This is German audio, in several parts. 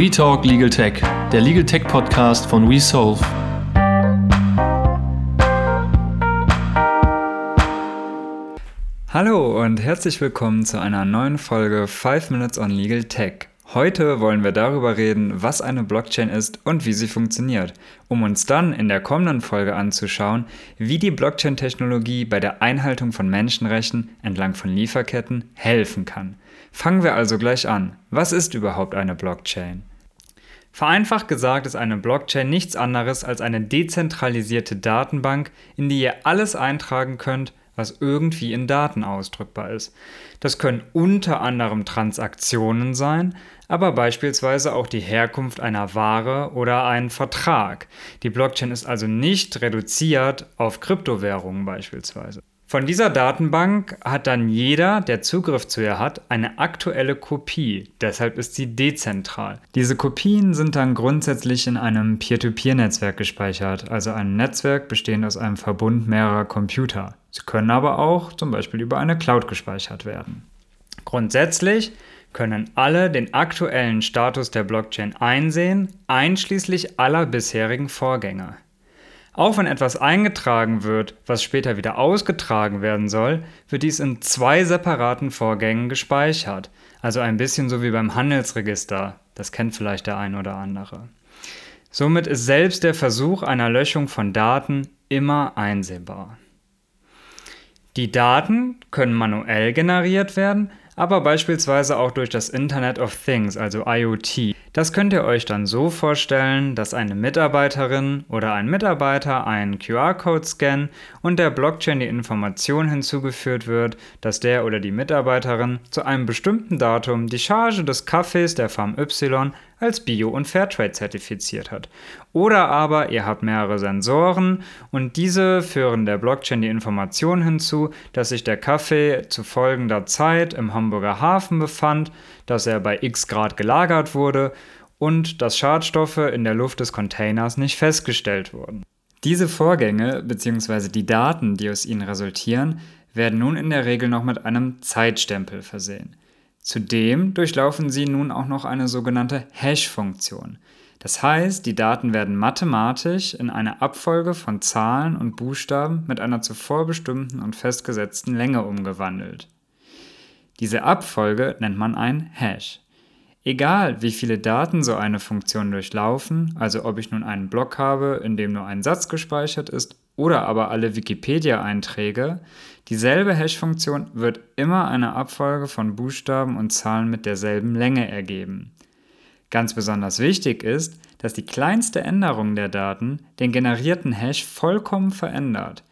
We Talk Legal Tech, der Legal Tech Podcast von WeSolve. Hallo und herzlich willkommen zu einer neuen Folge 5 Minutes on Legal Tech. Heute wollen wir darüber reden, was eine Blockchain ist und wie sie funktioniert, um uns dann in der kommenden Folge anzuschauen, wie die Blockchain-Technologie bei der Einhaltung von Menschenrechten entlang von Lieferketten helfen kann. Fangen wir also gleich an. Was ist überhaupt eine Blockchain? Vereinfacht gesagt ist eine Blockchain nichts anderes als eine dezentralisierte Datenbank, in die ihr alles eintragen könnt, was irgendwie in Daten ausdrückbar ist. Das können unter anderem Transaktionen sein, aber beispielsweise auch die Herkunft einer Ware oder einen Vertrag. Die Blockchain ist also nicht reduziert auf Kryptowährungen beispielsweise. Von dieser Datenbank hat dann jeder, der Zugriff zu ihr hat, eine aktuelle Kopie. Deshalb ist sie dezentral. Diese Kopien sind dann grundsätzlich in einem Peer-to-Peer-Netzwerk gespeichert, also ein Netzwerk bestehend aus einem Verbund mehrerer Computer. Sie können aber auch zum Beispiel über eine Cloud gespeichert werden. Grundsätzlich können alle den aktuellen Status der Blockchain einsehen, einschließlich aller bisherigen Vorgänge. Auch wenn etwas eingetragen wird, was später wieder ausgetragen werden soll, wird dies in zwei separaten Vorgängen gespeichert. Also ein bisschen so wie beim Handelsregister. Das kennt vielleicht der ein oder andere. Somit ist selbst der Versuch einer Löschung von Daten immer einsehbar. Die Daten können manuell generiert werden, aber beispielsweise auch durch das Internet of Things, also IoT. Das könnt ihr euch dann so vorstellen, dass eine Mitarbeiterin oder ein Mitarbeiter einen QR-Code scannen und der Blockchain die Information hinzugeführt wird, dass der oder die Mitarbeiterin zu einem bestimmten Datum die Charge des Kaffees der Farm Y als Bio- und Fairtrade zertifiziert hat. Oder aber ihr habt mehrere Sensoren und diese führen der Blockchain die Information hinzu, dass sich der Kaffee zu folgender Zeit im Hamburger Hafen befand, dass er bei x Grad gelagert wurde und dass Schadstoffe in der Luft des Containers nicht festgestellt wurden. Diese Vorgänge bzw. die Daten, die aus ihnen resultieren, werden nun in der Regel noch mit einem Zeitstempel versehen. Zudem durchlaufen sie nun auch noch eine sogenannte Hash-Funktion. Das heißt, die Daten werden mathematisch in eine Abfolge von Zahlen und Buchstaben mit einer zuvor bestimmten und festgesetzten Länge umgewandelt. Diese Abfolge nennt man ein Hash. Egal, wie viele Daten so eine Funktion durchlaufen, also ob ich nun einen Block habe, in dem nur ein Satz gespeichert ist, oder aber alle Wikipedia-Einträge, dieselbe Hash-Funktion wird immer eine Abfolge von Buchstaben und Zahlen mit derselben Länge ergeben. Ganz besonders wichtig ist, dass die kleinste Änderung der Daten den generierten Hash vollkommen verändert.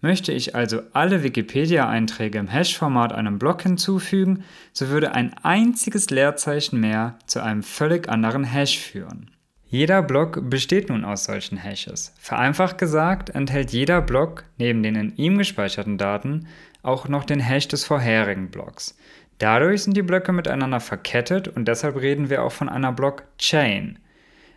Möchte ich also alle Wikipedia-Einträge im Hash-Format einem Block hinzufügen, so würde ein einziges Leerzeichen mehr zu einem völlig anderen Hash führen. Jeder Block besteht nun aus solchen Hashes. Vereinfacht gesagt enthält jeder Block neben den in ihm gespeicherten Daten auch noch den Hash des vorherigen Blocks. Dadurch sind die Blöcke miteinander verkettet und deshalb reden wir auch von einer Blockchain.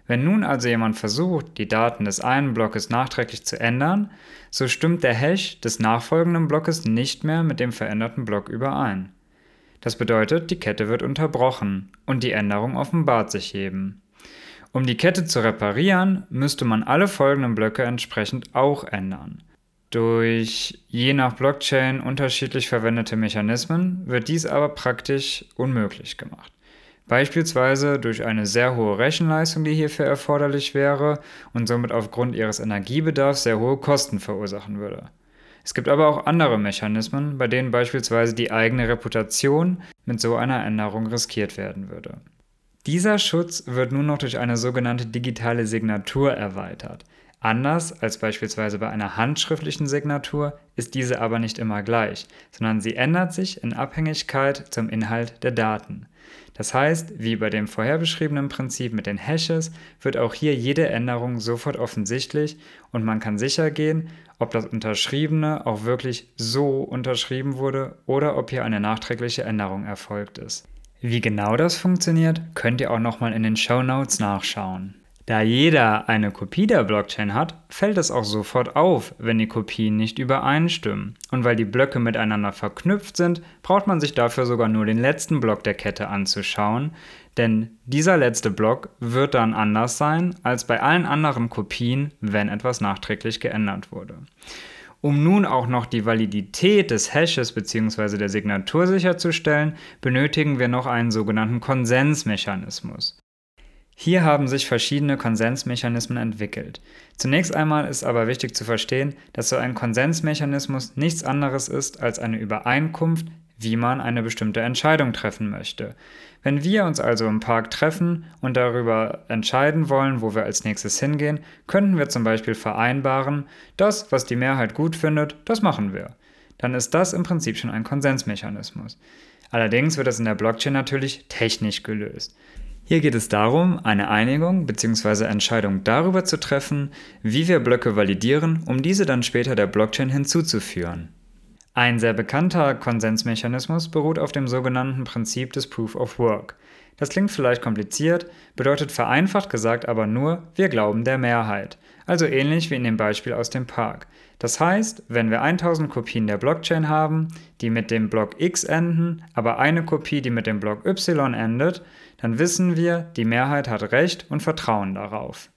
Wenn nun also jemand versucht, die Daten des einen Blockes nachträglich zu ändern, so stimmt der Hash des nachfolgenden Blockes nicht mehr mit dem veränderten Block überein. Das bedeutet, die Kette wird unterbrochen und die Änderung offenbart sich eben. Um die Kette zu reparieren, müsste man alle folgenden Blöcke entsprechend auch ändern. Durch je nach Blockchain unterschiedlich verwendete Mechanismen wird dies aber praktisch unmöglich gemacht. Beispielsweise durch eine sehr hohe Rechenleistung, die hierfür erforderlich wäre und somit aufgrund ihres Energiebedarfs sehr hohe Kosten verursachen würde. Es gibt aber auch andere Mechanismen, bei denen beispielsweise die eigene Reputation mit so einer Änderung riskiert werden würde. Dieser Schutz wird nun noch durch eine sogenannte digitale Signatur erweitert. Anders als beispielsweise bei einer handschriftlichen Signatur ist diese aber nicht immer gleich, sondern sie ändert sich in Abhängigkeit zum Inhalt der Daten. Das heißt, wie bei dem vorher beschriebenen Prinzip mit den Hashes, wird auch hier jede Änderung sofort offensichtlich und man kann sicher gehen, ob das Unterschriebene auch wirklich so unterschrieben wurde oder ob hier eine nachträgliche Änderung erfolgt ist. Wie genau das funktioniert, könnt ihr auch nochmal in den Show Notes nachschauen. Da jeder eine Kopie der Blockchain hat, fällt es auch sofort auf, wenn die Kopien nicht übereinstimmen. Und weil die Blöcke miteinander verknüpft sind, braucht man sich dafür sogar nur den letzten Block der Kette anzuschauen, denn dieser letzte Block wird dann anders sein als bei allen anderen Kopien, wenn etwas nachträglich geändert wurde. Um nun auch noch die Validität des Hashes bzw. der Signatur sicherzustellen, benötigen wir noch einen sogenannten Konsensmechanismus. Hier haben sich verschiedene Konsensmechanismen entwickelt. Zunächst einmal ist aber wichtig zu verstehen, dass so ein Konsensmechanismus nichts anderes ist als eine Übereinkunft, wie man eine bestimmte Entscheidung treffen möchte. Wenn wir uns also im Park treffen und darüber entscheiden wollen, wo wir als nächstes hingehen, könnten wir zum Beispiel vereinbaren, das, was die Mehrheit gut findet, das machen wir. Dann ist das im Prinzip schon ein Konsensmechanismus. Allerdings wird das in der Blockchain natürlich technisch gelöst. Hier geht es darum, eine Einigung bzw. Entscheidung darüber zu treffen, wie wir Blöcke validieren, um diese dann später der Blockchain hinzuzuführen. Ein sehr bekannter Konsensmechanismus beruht auf dem sogenannten Prinzip des Proof of Work. Das klingt vielleicht kompliziert, bedeutet vereinfacht gesagt aber nur, wir glauben der Mehrheit. Also ähnlich wie in dem Beispiel aus dem Park. Das heißt, wenn wir 1000 Kopien der Blockchain haben, die mit dem Block X enden, aber eine Kopie, die mit dem Block Y endet, dann wissen wir, die Mehrheit hat Recht und vertrauen darauf.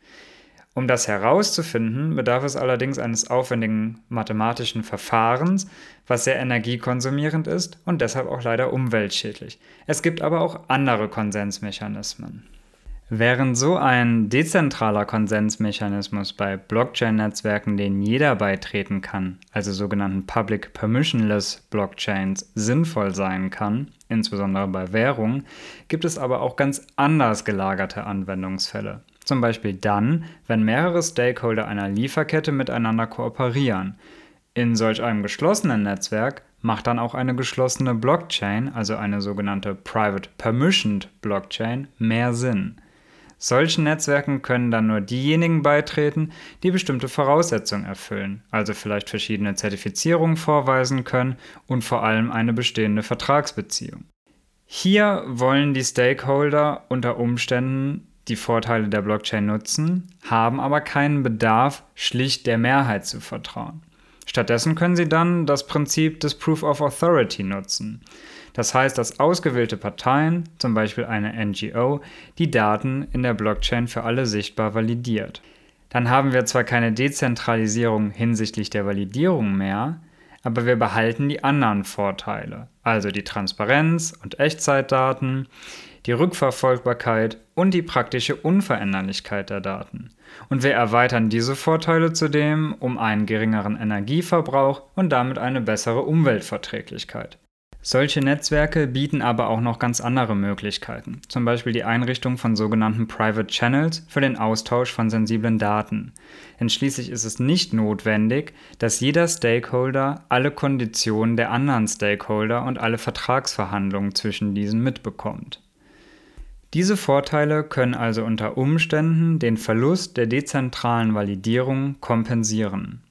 Um das herauszufinden, bedarf es allerdings eines aufwendigen mathematischen Verfahrens, was sehr energiekonsumierend ist und deshalb auch leider umweltschädlich. Es gibt aber auch andere Konsensmechanismen. Während so ein dezentraler Konsensmechanismus bei Blockchain-Netzwerken, denen jeder beitreten kann, also sogenannten Public Permissionless Blockchains, sinnvoll sein kann, insbesondere bei Währungen, gibt es aber auch ganz anders gelagerte Anwendungsfälle. Zum Beispiel dann, wenn mehrere Stakeholder einer Lieferkette miteinander kooperieren. In solch einem geschlossenen Netzwerk macht dann auch eine geschlossene Blockchain, also eine sogenannte Private Permissioned Blockchain, mehr Sinn. Solchen Netzwerken können dann nur diejenigen beitreten, die bestimmte Voraussetzungen erfüllen, also vielleicht verschiedene Zertifizierungen vorweisen können und vor allem eine bestehende Vertragsbeziehung. Hier wollen die Stakeholder unter Umständen die Vorteile der Blockchain nutzen, haben aber keinen Bedarf, schlicht der Mehrheit zu vertrauen. Stattdessen können sie dann das Prinzip des Proof of Authority nutzen. Das heißt, dass ausgewählte Parteien, zum Beispiel eine NGO, die Daten in der Blockchain für alle sichtbar validiert. Dann haben wir zwar keine Dezentralisierung hinsichtlich der Validierung mehr, aber wir behalten die anderen Vorteile, also die Transparenz und Echtzeitdaten, die Rückverfolgbarkeit und die praktische Unveränderlichkeit der Daten. Und wir erweitern diese Vorteile zudem um einen geringeren Energieverbrauch und damit eine bessere Umweltverträglichkeit. Solche Netzwerke bieten aber auch noch ganz andere Möglichkeiten, zum Beispiel die Einrichtung von sogenannten Private Channels für den Austausch von sensiblen Daten. Denn schließlich ist es nicht notwendig, dass jeder Stakeholder alle Konditionen der anderen Stakeholder und alle Vertragsverhandlungen zwischen diesen mitbekommt. Diese Vorteile können also unter Umständen den Verlust der dezentralen Validierung kompensieren.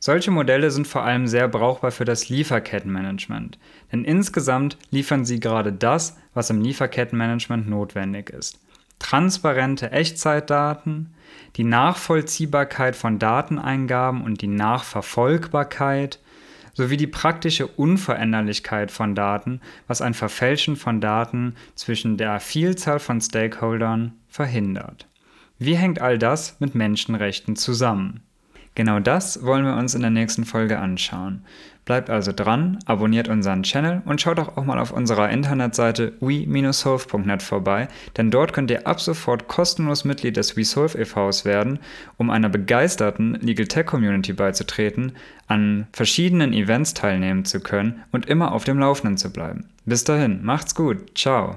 Solche Modelle sind vor allem sehr brauchbar für das Lieferkettenmanagement, denn insgesamt liefern sie gerade das, was im Lieferkettenmanagement notwendig ist. Transparente Echtzeitdaten, die Nachvollziehbarkeit von Dateneingaben und die Nachverfolgbarkeit sowie die praktische Unveränderlichkeit von Daten, was ein Verfälschen von Daten zwischen der Vielzahl von Stakeholdern verhindert. Wie hängt all das mit Menschenrechten zusammen? Genau das wollen wir uns in der nächsten Folge anschauen. Bleibt also dran, abonniert unseren Channel und schaut auch, auch mal auf unserer Internetseite we-solve.net vorbei, denn dort könnt ihr ab sofort kostenlos Mitglied des WeSolve e.V.s werden, um einer begeisterten Legal Tech Community beizutreten, an verschiedenen Events teilnehmen zu können und immer auf dem Laufenden zu bleiben. Bis dahin, macht's gut, ciao.